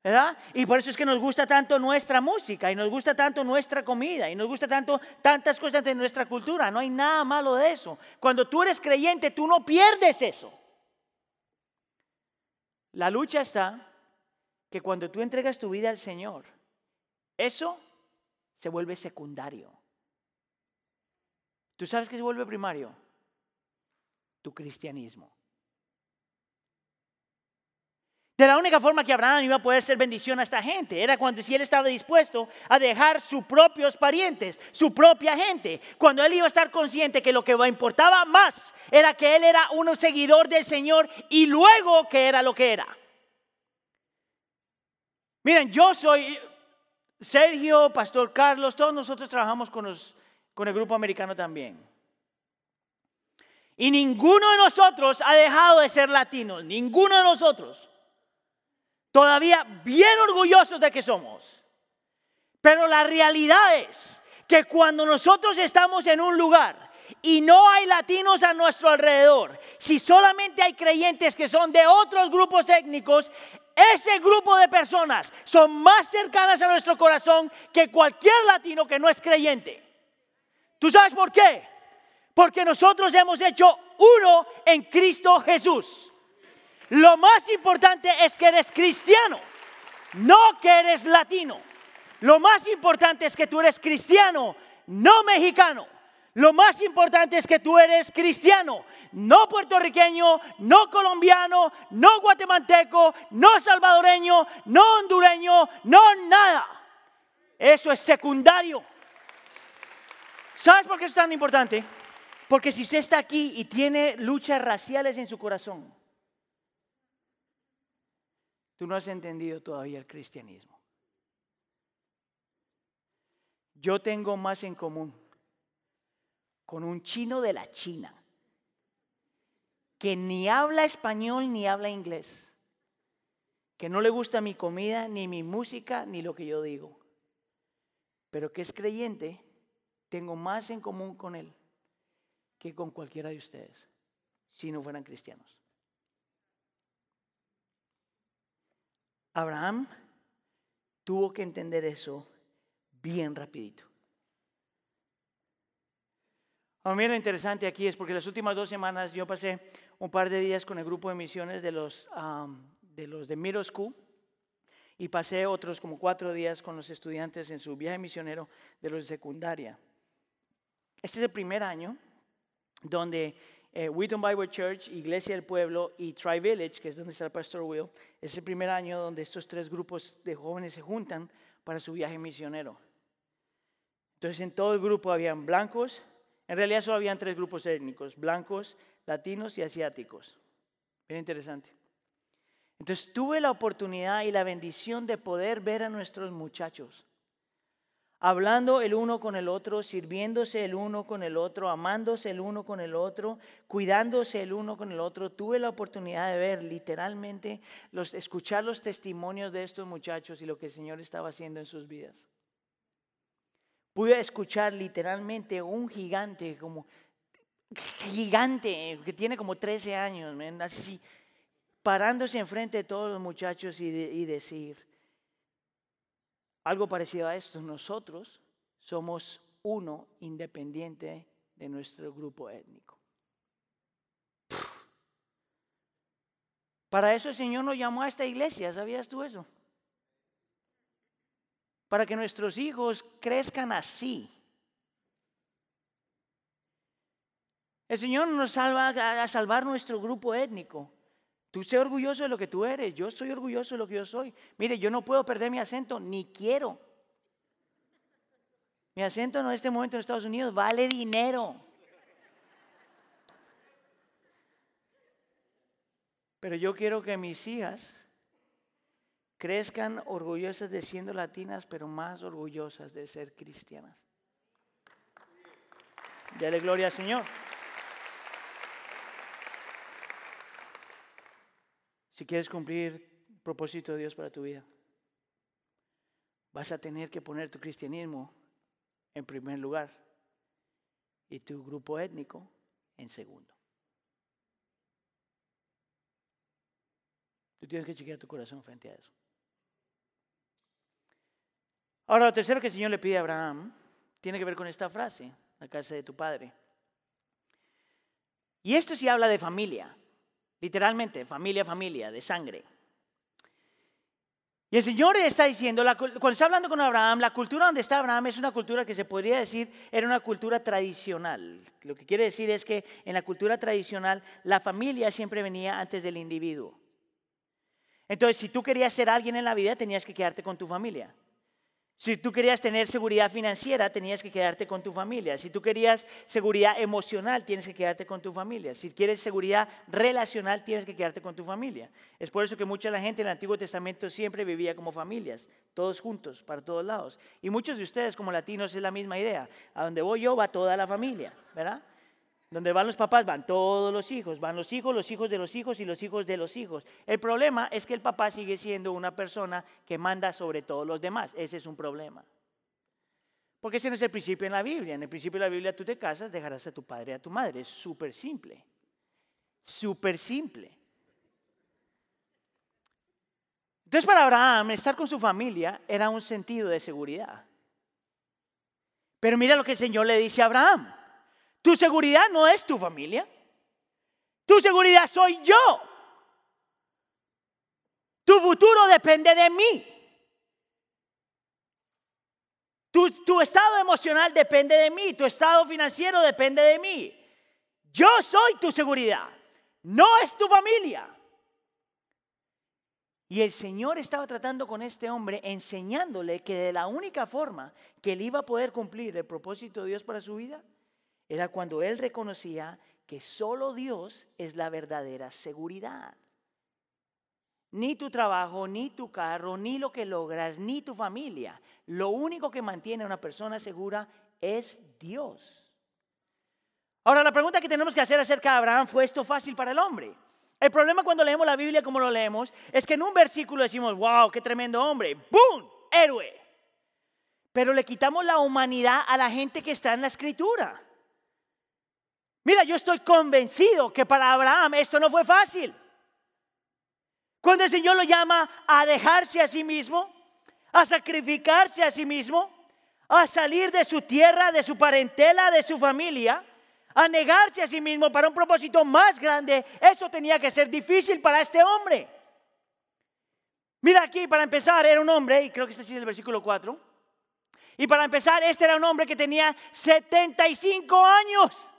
¿verdad? Y por eso es que nos gusta tanto nuestra música y nos gusta tanto nuestra comida y nos gusta tanto tantas cosas de nuestra cultura. No hay nada malo de eso. Cuando tú eres creyente, tú no pierdes eso. La lucha está que cuando tú entregas tu vida al Señor, eso se vuelve secundario. ¿Tú sabes qué se vuelve primario? Tu cristianismo. De la única forma que Abraham iba a poder ser bendición a esta gente era cuando si él estaba dispuesto a dejar sus propios parientes, su propia gente. Cuando él iba a estar consciente que lo que importaba más era que él era un seguidor del Señor y luego que era lo que era. Miren, yo soy, Sergio, Pastor Carlos, todos nosotros trabajamos con, el grupo americano también. Y ninguno de nosotros ha dejado de ser latinos, ninguno de nosotros. Todavía bien orgullosos de que somos. Pero la realidad es que cuando nosotros estamos en un lugar y no hay latinos a nuestro alrededor, si solamente hay creyentes que son de otros grupos étnicos, ese grupo de personas son más cercanas a nuestro corazón que cualquier latino que no es creyente. ¿Tú sabes por qué? Porque nosotros hemos hecho uno en Cristo Jesús. Lo más importante es que eres cristiano, no que eres latino. Lo más importante es que tú eres cristiano, no mexicano. Lo más importante es que tú eres cristiano, no puertorriqueño, no colombiano, no guatemalteco, no salvadoreño, no hondureño, no nada. Eso es secundario. ¿Sabes por qué es tan importante? Porque si usted está aquí y tiene luchas raciales en su corazón, tú no has entendido todavía el cristianismo. Yo tengo más en común con un chino de la China que ni habla español ni habla inglés, que no le gusta mi comida, ni mi música, ni lo que yo digo, pero que es creyente, tengo más en común con él que con cualquiera de ustedes, si no fueran cristianos. Abraham tuvo que entender eso bien rapidito. A mí lo interesante aquí es porque las últimas dos semanas yo pasé un par de días con el grupo de misiones de los, de los de middle school y pasé otros como cuatro días con los estudiantes en su viaje misionero de los de secundaria. Este es el primer año donde eh, Wheaton Bible Church, Iglesia del Pueblo y Tri Village, que es donde está el Pastor Will, es el primer año donde estos tres grupos de jóvenes se juntan para su viaje misionero. Entonces en todo el grupo habían blancos, en realidad solo habían tres grupos étnicos, blancos, latinos y asiáticos. Bien interesante. Entonces tuve la oportunidad y la bendición de poder ver a nuestros muchachos hablando el uno con el otro, sirviéndose el uno con el otro, amándose el uno con el otro, cuidándose el uno con el otro. Tuve la oportunidad de ver literalmente, los, escuchar los testimonios de estos muchachos y lo que el Señor estaba haciendo en sus vidas. Pude escuchar literalmente un gigante, como gigante, que tiene como 13 años, así, parándose enfrente de todos los muchachos y decir, algo parecido a esto, nosotros somos uno independiente de nuestro grupo étnico. Para eso el Señor nos llamó a esta iglesia, ¿sabías tú eso? Para que nuestros hijos crezcan así. El Señor nos salva a salvar nuestro grupo étnico. Tú sé orgulloso de lo que tú eres, yo soy orgulloso de lo que yo soy. Mire, yo no puedo perder mi acento, ni quiero. Mi acento en este momento en Estados Unidos vale dinero. Pero yo quiero que mis hijas crezcan orgullosas de siendo latinas, pero más orgullosas de ser cristianas. Dale gloria al Señor. Si quieres cumplir el propósito de Dios para tu vida, vas a tener que poner tu cristianismo en primer lugar y tu grupo étnico en segundo. Tú tienes que chequear tu corazón frente a eso. Ahora, lo tercero que el Señor le pide a Abraham tiene que ver con esta frase, la casa de tu padre. Y esto sí habla de familia. Literalmente, familia, familia, de sangre. Y el Señor está diciendo, cuando está hablando con Abraham, la cultura donde está Abraham es una cultura que se podría decir era una cultura tradicional. Lo que quiere decir es que en la cultura tradicional la familia siempre venía antes del individuo. Entonces, si tú querías ser alguien en la vida, tenías que quedarte con tu familia. Si tú querías tener seguridad financiera, tenías que quedarte con tu familia. Si tú querías seguridad emocional, tienes que quedarte con tu familia. Si quieres seguridad relacional, tienes que quedarte con tu familia. Es por eso que mucha la gente en el Antiguo Testamento siempre vivía como familias, todos juntos, para todos lados. Y muchos de ustedes como latinos es la misma idea. A donde voy yo va toda la familia, ¿verdad? Donde van los papás van todos los hijos, van los hijos, los hijos de los hijos y los hijos de los hijos. El problema es que el papá sigue siendo una persona que manda sobre todos los demás. Ese es un problema. Porque ese no es el principio en la Biblia. En el principio de la Biblia tú te casas, dejarás a tu padre y a tu madre. Es súper simple. Súper simple. Entonces para Abraham estar con su familia era un sentido de seguridad. Pero mira lo que el Señor le dice a Abraham. Tu seguridad no es tu familia. Tu seguridad soy yo. Tu futuro depende de mí. Tu, estado emocional depende de mí. Tu estado financiero depende de mí. Yo soy tu seguridad. No es tu familia. Y el Señor estaba tratando con este hombre, enseñándole que de la única forma que él iba a poder cumplir el propósito de Dios para su vida era cuando él reconocía que solo Dios es la verdadera seguridad. Ni tu trabajo, ni tu carro, ni lo que logras, ni tu familia. Lo único que mantiene a una persona segura es Dios. Ahora, la pregunta que tenemos que hacer acerca de Abraham fue esto fácil para el hombre. El problema cuando leemos la Biblia como lo leemos es que en un versículo decimos, wow, qué tremendo hombre, ¡boom! Héroe. Pero le quitamos la humanidad a la gente que está en la escritura. Mira, yo estoy convencido que para Abraham esto no fue fácil. Cuando el Señor lo llama a dejarse a sí mismo, a sacrificarse a sí mismo, a salir de su tierra, de su parentela, de su familia, a negarse a sí mismo para un propósito más grande, eso tenía que ser difícil para este hombre. Mira aquí, para empezar, era un hombre, y creo que este es el versículo 4, y para empezar, este era un hombre que tenía 75 años.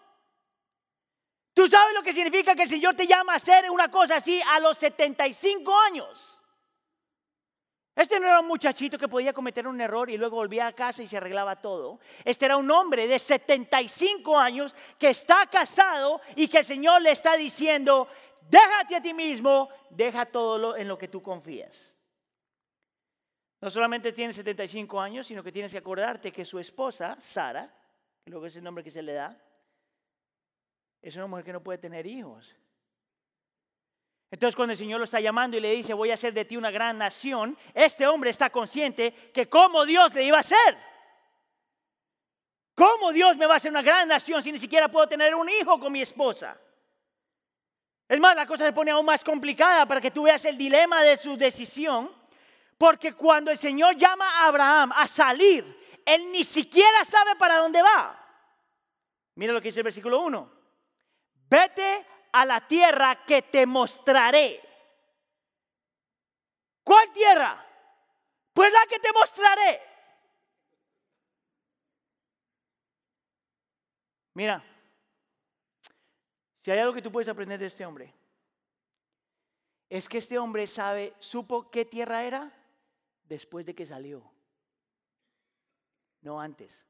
¿Tú sabes lo que significa que el Señor te llama a hacer una cosa así a los 75 años? Este no era un muchachito que podía cometer un error y luego volvía a casa y se arreglaba todo. Este era un hombre de 75 años que está casado y que el Señor le está diciendo, déjate a ti mismo, deja todo en lo que tú confías. No solamente tiene 75 años, sino que tienes que acordarte que su esposa, Sara, que luego es el nombre que se le da, es una mujer que no puede tener hijos. Entonces cuando el Señor lo está llamando y le dice, voy a hacer de ti una gran nación, este hombre está consciente que como Dios le iba a hacer. ¿Cómo Dios me va a hacer una gran nación si ni siquiera puedo tener un hijo con mi esposa? Es más, la cosa se pone aún más complicada para que tú veas el dilema de su decisión, porque cuando el Señor llama a Abraham a salir, él ni siquiera sabe para dónde va. Mira lo que dice el versículo 1. Vete a la tierra que te mostraré. ¿Cuál tierra? Pues la que te mostraré. Mira, si hay algo que tú puedes aprender de este hombre, es que este hombre sabe, supo qué tierra era después de que salió, no antes.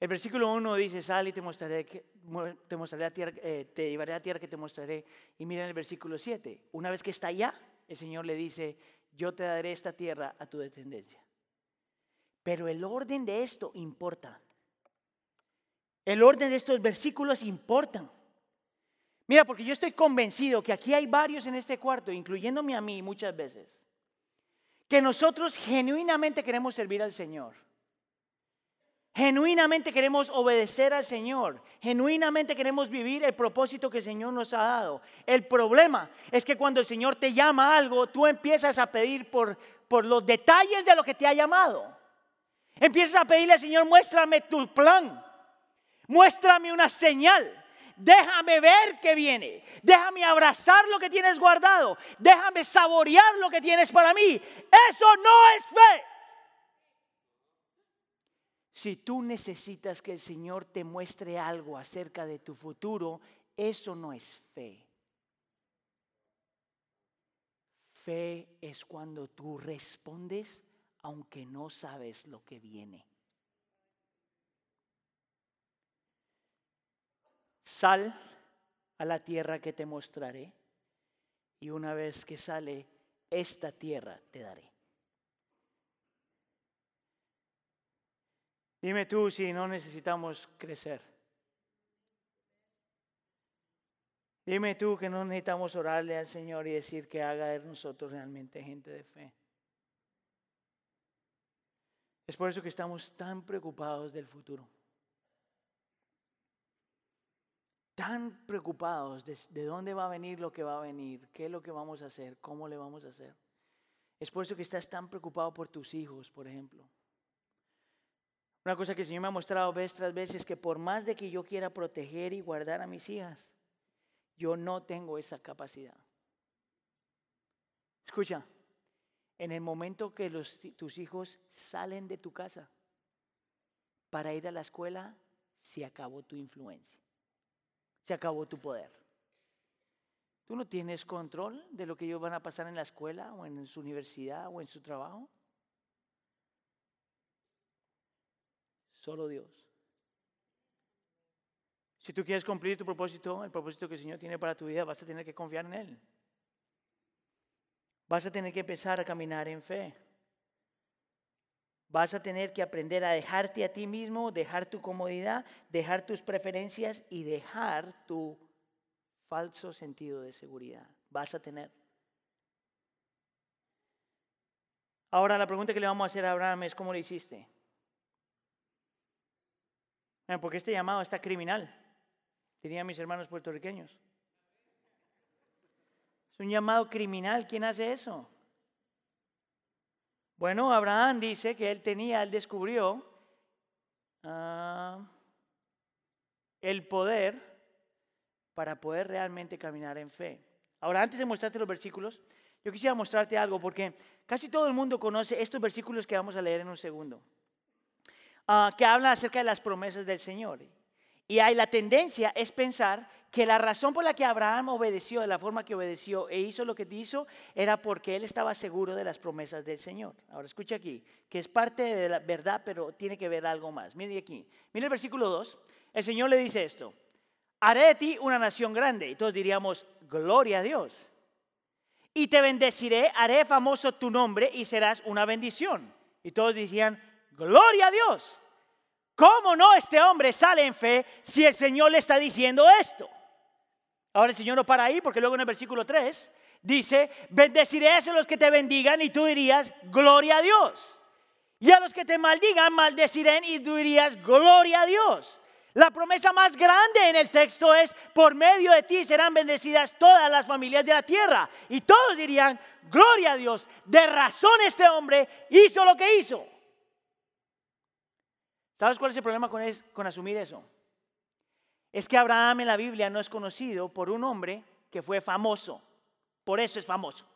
El versículo 1 dice, sal y te mostraré, te, mostraré a tierra, eh, tierra que te mostraré. Y mira el versículo 7, una vez que está allá, el Señor le dice, yo te daré esta tierra a tu descendencia. Pero el orden de esto importa. El orden de estos versículos importa. Mira, porque yo estoy convencido que aquí hay varios en este cuarto, incluyéndome a mí muchas veces, que nosotros genuinamente queremos servir al Señor. Genuinamente queremos obedecer al Señor. Genuinamente queremos vivir el propósito que el Señor nos ha dado. El problema es que cuando el Señor te llama a algo, tú empiezas a pedir por, por los detalles de lo que te ha llamado. Empiezas a pedirle al Señor, muéstrame tu plan. Muéstrame una señal. Déjame ver que viene. Déjame abrazar lo que tienes guardado. Déjame saborear lo que tienes para mí. Eso no es fe. Si tú necesitas que el Señor te muestre algo acerca de tu futuro, eso no es fe. Fe es cuando tú respondes aunque no sabes lo que viene. Sal a la tierra que te mostraré y una vez que sale, esta tierra te daré. Dime tú si no necesitamos crecer. Dime tú que no necesitamos orarle al Señor y decir que haga de nosotros realmente gente de fe. Es por eso que estamos tan preocupados del futuro. Tan preocupados de, de, dónde va a venir lo que va a venir, qué es lo que vamos a hacer, cómo le vamos a hacer. Es por eso que estás tan preocupado por tus hijos, por ejemplo. Una cosa que el Señor me ha mostrado vez tras vez es que por más de que yo quiera proteger y guardar a mis hijas, yo no tengo esa capacidad. Escucha, en el momento que tus hijos salen de tu casa para ir a la escuela, se acabó tu influencia, se acabó tu poder. Tú no tienes control de lo que ellos van a pasar en la escuela o en su universidad o en su trabajo. Solo Dios. Si tú quieres cumplir tu propósito, el propósito que el Señor tiene para tu vida, vas a tener que confiar en Él. Vas a tener que empezar a caminar en fe. Vas a tener que aprender a dejarte a ti mismo, dejar tu comodidad, dejar tus preferencias y dejar tu falso sentido de seguridad. Vas a tener. Ahora la pregunta que le vamos a hacer a Abraham es, ¿cómo lo hiciste? Porque este llamado está criminal, dirían mis hermanos puertorriqueños. Es un llamado criminal. ¿Quién hace eso? Bueno, Abraham dice que él tenía, él descubrió ah, el poder para poder realmente caminar en fe. Ahora, antes de mostrarte los versículos, yo quisiera mostrarte algo porque casi todo el mundo conoce estos versículos que vamos a leer en un segundo. Ah, que habla acerca de las promesas del Señor. Y hay la tendencia es pensar que la razón por la que Abraham obedeció de la forma que obedeció e hizo lo que hizo era porque él estaba seguro de las promesas del Señor. Ahora escucha aquí, que es parte de la verdad, pero tiene que ver algo más. Mire aquí, mire el versículo 2. El Señor le dice esto, haré de ti una nación grande. Y todos diríamos, gloria a Dios. Y te bendeciré, haré famoso tu nombre y serás una bendición. Y todos decían, gloria a Dios. ¿Cómo no este hombre sale en fe si el Señor le está diciendo esto? Ahora el Señor no para ahí porque luego en el versículo 3 dice, bendeciré a los que te bendigan y tú dirías, gloria a Dios. Y a los que te maldigan, maldeciré y tú dirías, gloria a Dios. La promesa más grande en el texto es, por medio de ti serán bendecidas todas las familias de la tierra. Y todos dirían, gloria a Dios, de razón este hombre hizo lo que hizo. ¿Sabes cuál es el problema con, asumir eso? Es que Abraham en la Biblia no es conocido por un hombre que fue famoso. Por eso es famoso.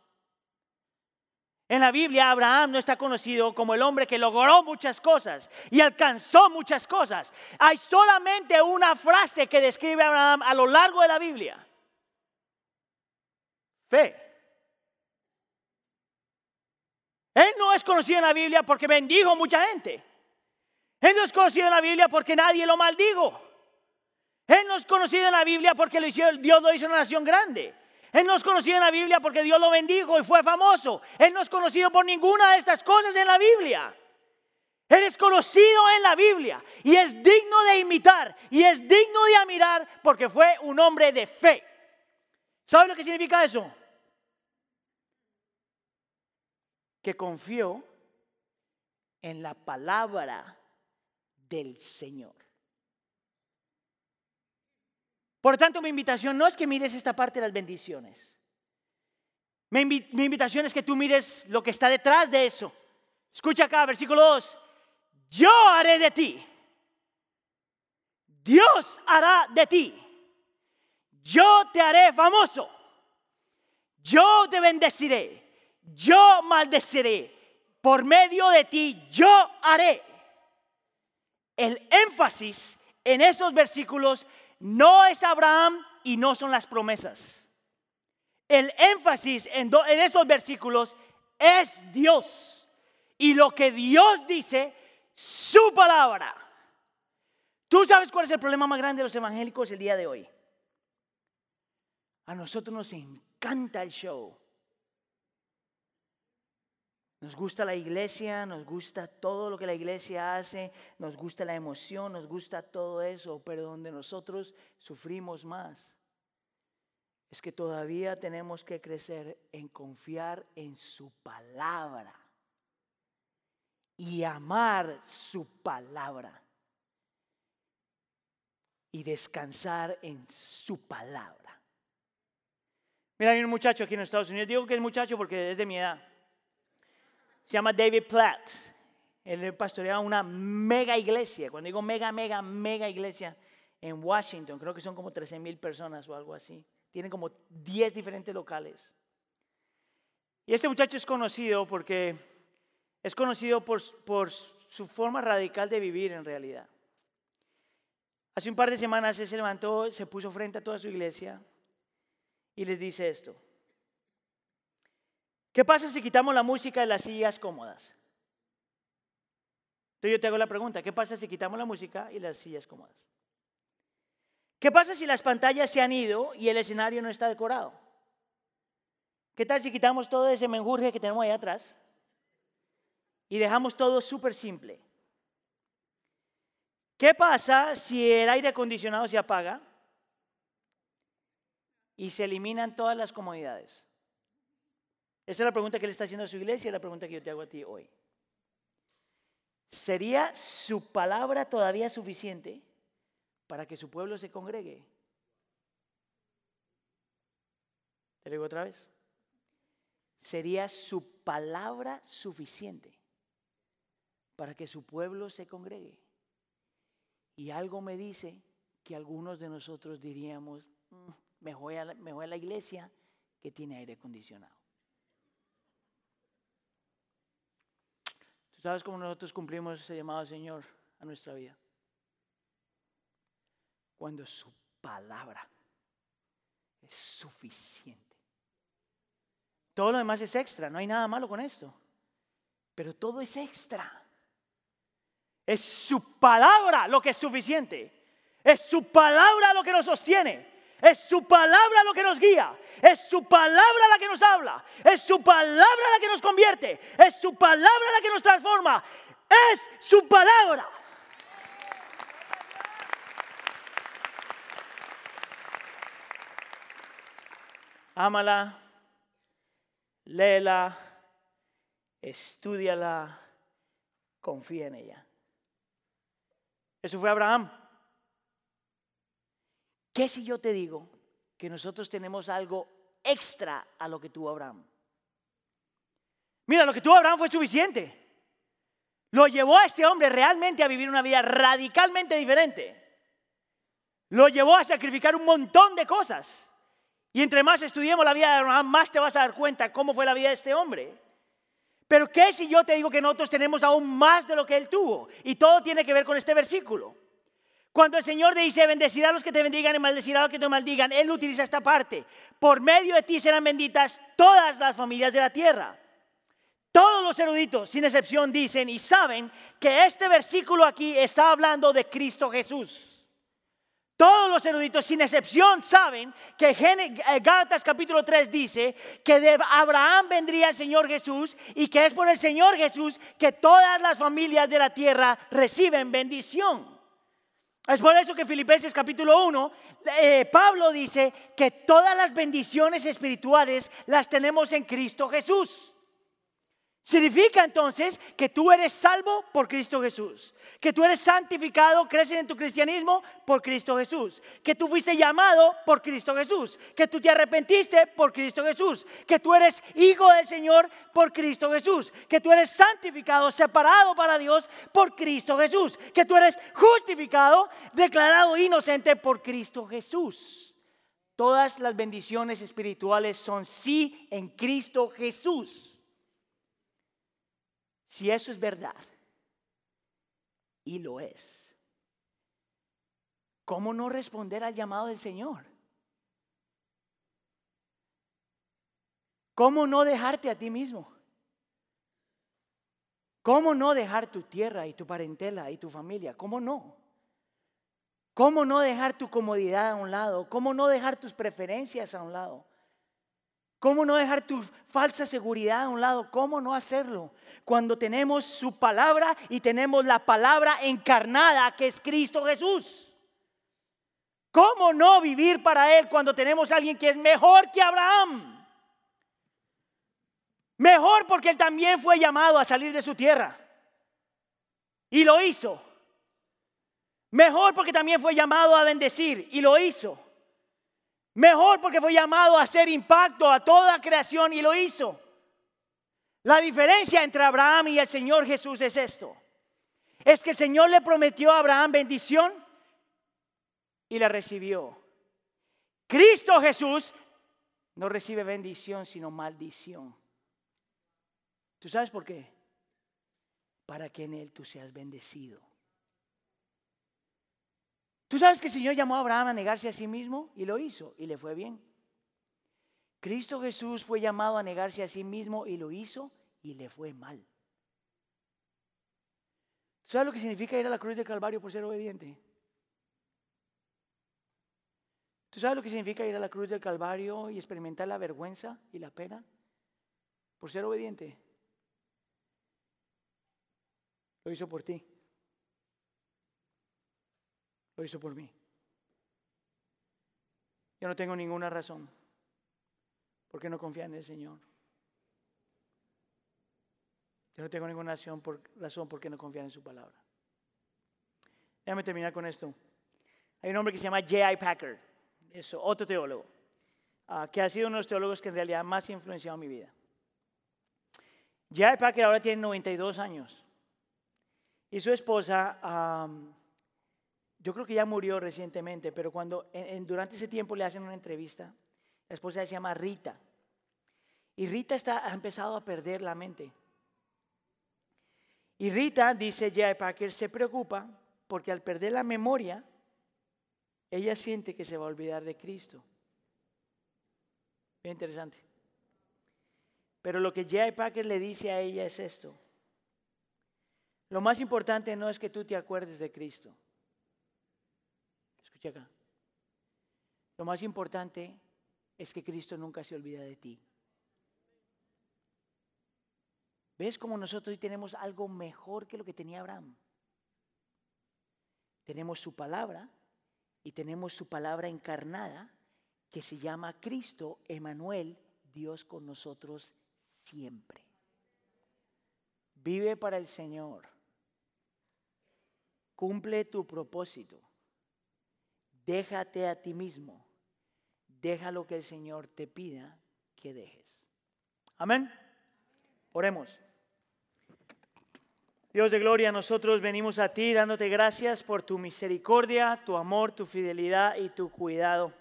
En la Biblia Abraham no está conocido como el hombre que logró muchas cosas y alcanzó muchas cosas. Hay solamente una frase que describe a Abraham a lo largo de la Biblia. Fe. Él no es conocido en la Biblia porque bendijo mucha gente. Él no es conocido en la Biblia porque nadie lo maldijo. Él no es conocido en la Biblia porque Dios lo hizo una nación grande. Él no es conocido en la Biblia porque Dios lo bendijo y fue famoso. Él no es conocido por ninguna de estas cosas en la Biblia. Él es conocido en la Biblia y es digno de imitar y es digno de admirar porque fue un hombre de fe. ¿Sabe lo que significa eso? Que confió en la palabra del Señor. Por tanto, mi invitación no es que mires esta parte de las bendiciones. Mi, invitación es que tú mires lo que está detrás de eso. Escucha acá, versículo 2. Yo haré de ti. Dios hará de ti. Yo te haré famoso. Yo te bendeciré. Yo maldeciré. Por medio de ti yo haré. El énfasis en esos versículos no es Abraham y no son las promesas. El énfasis en, esos versículos es Dios. Y lo que Dios dice, su palabra. ¿Tú sabes cuál es el problema más grande de los evangélicos el día de hoy? A nosotros nos encanta el show. Nos gusta la iglesia, nos gusta todo lo que la iglesia hace, nos gusta la emoción, nos gusta todo eso, pero donde nosotros sufrimos más es que todavía tenemos que crecer en confiar en su palabra y amar su palabra y descansar en su palabra. Mira, hay un muchacho aquí en Estados Unidos, digo que es muchacho porque es de mi edad se llama David Platt. Él pastoreaba una mega iglesia. Cuando digo mega, mega, mega iglesia en Washington, creo que son como 13 mil personas o algo así. Tienen como 10 diferentes locales. Y este muchacho es conocido porque es conocido por, por su forma radical de vivir en realidad. Hace un par de semanas se levantó, se puso frente a toda su iglesia y les dice esto. ¿Qué pasa si quitamos la música de las sillas cómodas? Entonces yo te hago la pregunta, ¿qué pasa si quitamos la música y las sillas cómodas? ¿Qué pasa si las pantallas se han ido y el escenario no está decorado? ¿Qué tal si quitamos todo ese menjurje que tenemos ahí atrás y dejamos todo súper simple? ¿Qué pasa si el aire acondicionado se apaga y se eliminan todas las comodidades? Esa es la pregunta que él está haciendo a su iglesia y la pregunta que yo te hago a ti hoy. ¿Sería su palabra todavía suficiente para que su pueblo se congregue? Te lo digo otra vez. ¿Sería su palabra suficiente para que su pueblo se congregue? Y algo me dice que algunos de nosotros diríamos, mm, mejor a mejor a la iglesia que tiene aire acondicionado. ¿Sabes cómo nosotros cumplimos ese llamado, Señor, a nuestra vida? Cuando su palabra es suficiente. Todo lo demás es extra, no hay nada malo con esto. Pero todo es extra. Es su palabra lo que es suficiente. Es su palabra lo que nos sostiene. Es su palabra lo que nos guía. Es su palabra la que nos habla. Es su palabra la que nos convierte. Es su palabra la que nos transforma. Es su palabra. Ámala, léela, estudiala, confía en ella. Eso fue Abraham. ¿Qué si yo te digo que nosotros tenemos algo extra a lo que tuvo Abraham? Mira, lo que tuvo Abraham fue suficiente. Lo llevó a este hombre realmente a vivir una vida radicalmente diferente. Lo llevó a sacrificar un montón de cosas. Y entre más estudiemos la vida de Abraham, más te vas a dar cuenta cómo fue la vida de este hombre. Pero ¿qué si yo te digo que nosotros tenemos aún más de lo que él tuvo? Y todo tiene que ver con este versículo. Cuando el Señor dice, bendecirá a los que te bendigan y maldecirá a los que te maldigan, Él utiliza esta parte. Por medio de ti serán benditas todas las familias de la tierra. Todos los eruditos, sin excepción, dicen y saben que este versículo aquí está hablando de Cristo Jesús. Todos los eruditos, sin excepción, saben que eh, Gálatas capítulo 3 dice que de Abraham vendría el Señor Jesús y que es por el Señor Jesús que todas las familias de la tierra reciben bendición. Es por eso que Filipenses capítulo 1, eh, Pablo dice que todas las bendiciones espirituales las tenemos en Cristo Jesús. Significa entonces que tú eres salvo por Cristo Jesús, que tú eres santificado, creces en tu cristianismo por Cristo Jesús, que tú fuiste llamado por Cristo Jesús, que tú te arrepentiste por Cristo Jesús, que tú eres hijo del Señor por Cristo Jesús, que tú eres santificado, separado para Dios por Cristo Jesús, que tú eres justificado, declarado inocente por Cristo Jesús. Todas las bendiciones espirituales son sí en Cristo Jesús. Si eso es verdad, y lo es, ¿cómo no responder al llamado del Señor? ¿Cómo no dejarte a ti mismo? ¿Cómo no dejar tu tierra y tu parentela y tu familia? ¿Cómo no? ¿Cómo no dejar tu comodidad a un lado? ¿Cómo no dejar tus preferencias a un lado? ¿Cómo no dejar tu falsa seguridad a un lado? ¿Cómo no hacerlo? Cuando tenemos su palabra y tenemos la palabra encarnada que es Cristo Jesús. ¿Cómo no vivir para Él cuando tenemos a alguien que es mejor que Abraham? Mejor porque Él también fue llamado a salir de su tierra. Y lo hizo. Mejor porque también fue llamado a bendecir. Y lo hizo. Mejor porque fue llamado a hacer impacto a toda creación y lo hizo. La diferencia entre Abraham y el Señor Jesús es esto. Es que el Señor le prometió a Abraham bendición y la recibió. Cristo Jesús no recibe bendición sino maldición. ¿Tú sabes por qué? Para que en Él tú seas bendecido. Tú sabes que el Señor llamó a Abraham a negarse a sí mismo y lo hizo y le fue bien. Cristo Jesús fue llamado a negarse a sí mismo y lo hizo y le fue mal. ¿Sabes lo que significa ir a la cruz del Calvario por ser obediente? ¿Tú sabes lo que significa ir a la cruz del Calvario y experimentar la vergüenza y la pena por ser obediente? Lo hizo por ti. Lo hizo por mí. Yo no tengo ninguna razón por qué no confiar en el Señor. Yo no tengo ninguna razón por, qué no confiar en su palabra. Déjame terminar con esto. Hay un hombre que se llama J.I. Packer, es otro teólogo, ah, que ha sido uno de los teólogos que en realidad más ha influenciado mi vida. J.I. Packer ahora tiene 92 años y su esposa yo creo que ya murió recientemente, pero cuando durante ese tiempo le hacen una entrevista, la esposa se llama Rita. Y Rita está, ha empezado a perder la mente. Y Rita, dice J. Packer, se preocupa porque al perder la memoria, ella siente que se va a olvidar de Cristo. Bien interesante. Pero lo que J. Packer le dice a ella es esto. Lo más importante no es que tú te acuerdes de Cristo. Lo más importante es que Cristo nunca se olvida de ti. ¿Ves cómo nosotros tenemos algo mejor que lo que tenía Abraham? Tenemos su palabra y tenemos su palabra encarnada que se llama Cristo, Emanuel, Dios con nosotros siempre. Vive para el Señor. Cumple tu propósito. Déjate a ti mismo. Deja lo que el Señor te pida que dejes. Amén. Oremos. Dios de gloria, nosotros venimos a ti dándote gracias por tu misericordia, tu amor, tu fidelidad y tu cuidado.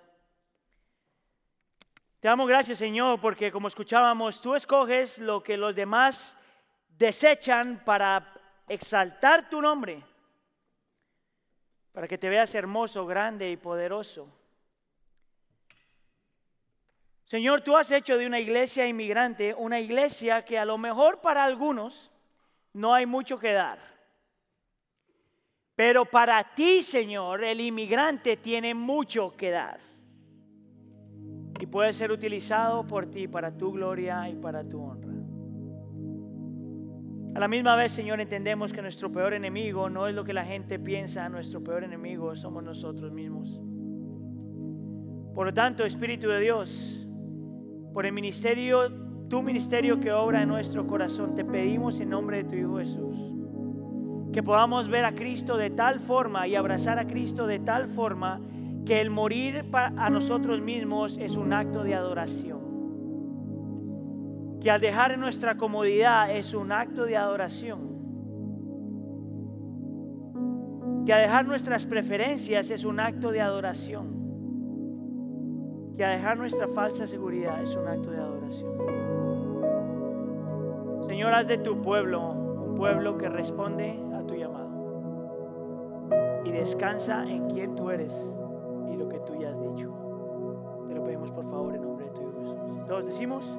Te damos gracias, Señor, porque como escuchábamos, tú escoges lo que los demás desechan para exaltar tu nombre, para que te veas hermoso, grande y poderoso. Señor, tú has hecho de una iglesia inmigrante una iglesia que a lo mejor para algunos no hay mucho que dar. Pero para ti, Señor, el inmigrante tiene mucho que dar. Y puede ser utilizado por ti para tu gloria y para tu honra. A la misma vez, Señor, entendemos que nuestro peor enemigo no es lo que la gente piensa, nuestro peor enemigo somos nosotros mismos. Por lo tanto, Espíritu de Dios, por el ministerio, tu ministerio que obra en nuestro corazón, te pedimos en nombre de tu Hijo Jesús, que podamos ver a Cristo de tal forma y abrazar a Cristo de tal forma que el morir a nosotros mismos es un acto de adoración que al dejar nuestra comodidad es un acto de adoración. Que al dejar nuestras preferencias es un acto de adoración. Que al dejar nuestra falsa seguridad es un acto de adoración. Señor, haz de tu pueblo un pueblo que responde a tu llamado. Y descansa en quien tú eres y lo que tú ya has dicho. Te lo pedimos por favor en nombre de tu Hijo Jesús. Todos decimos.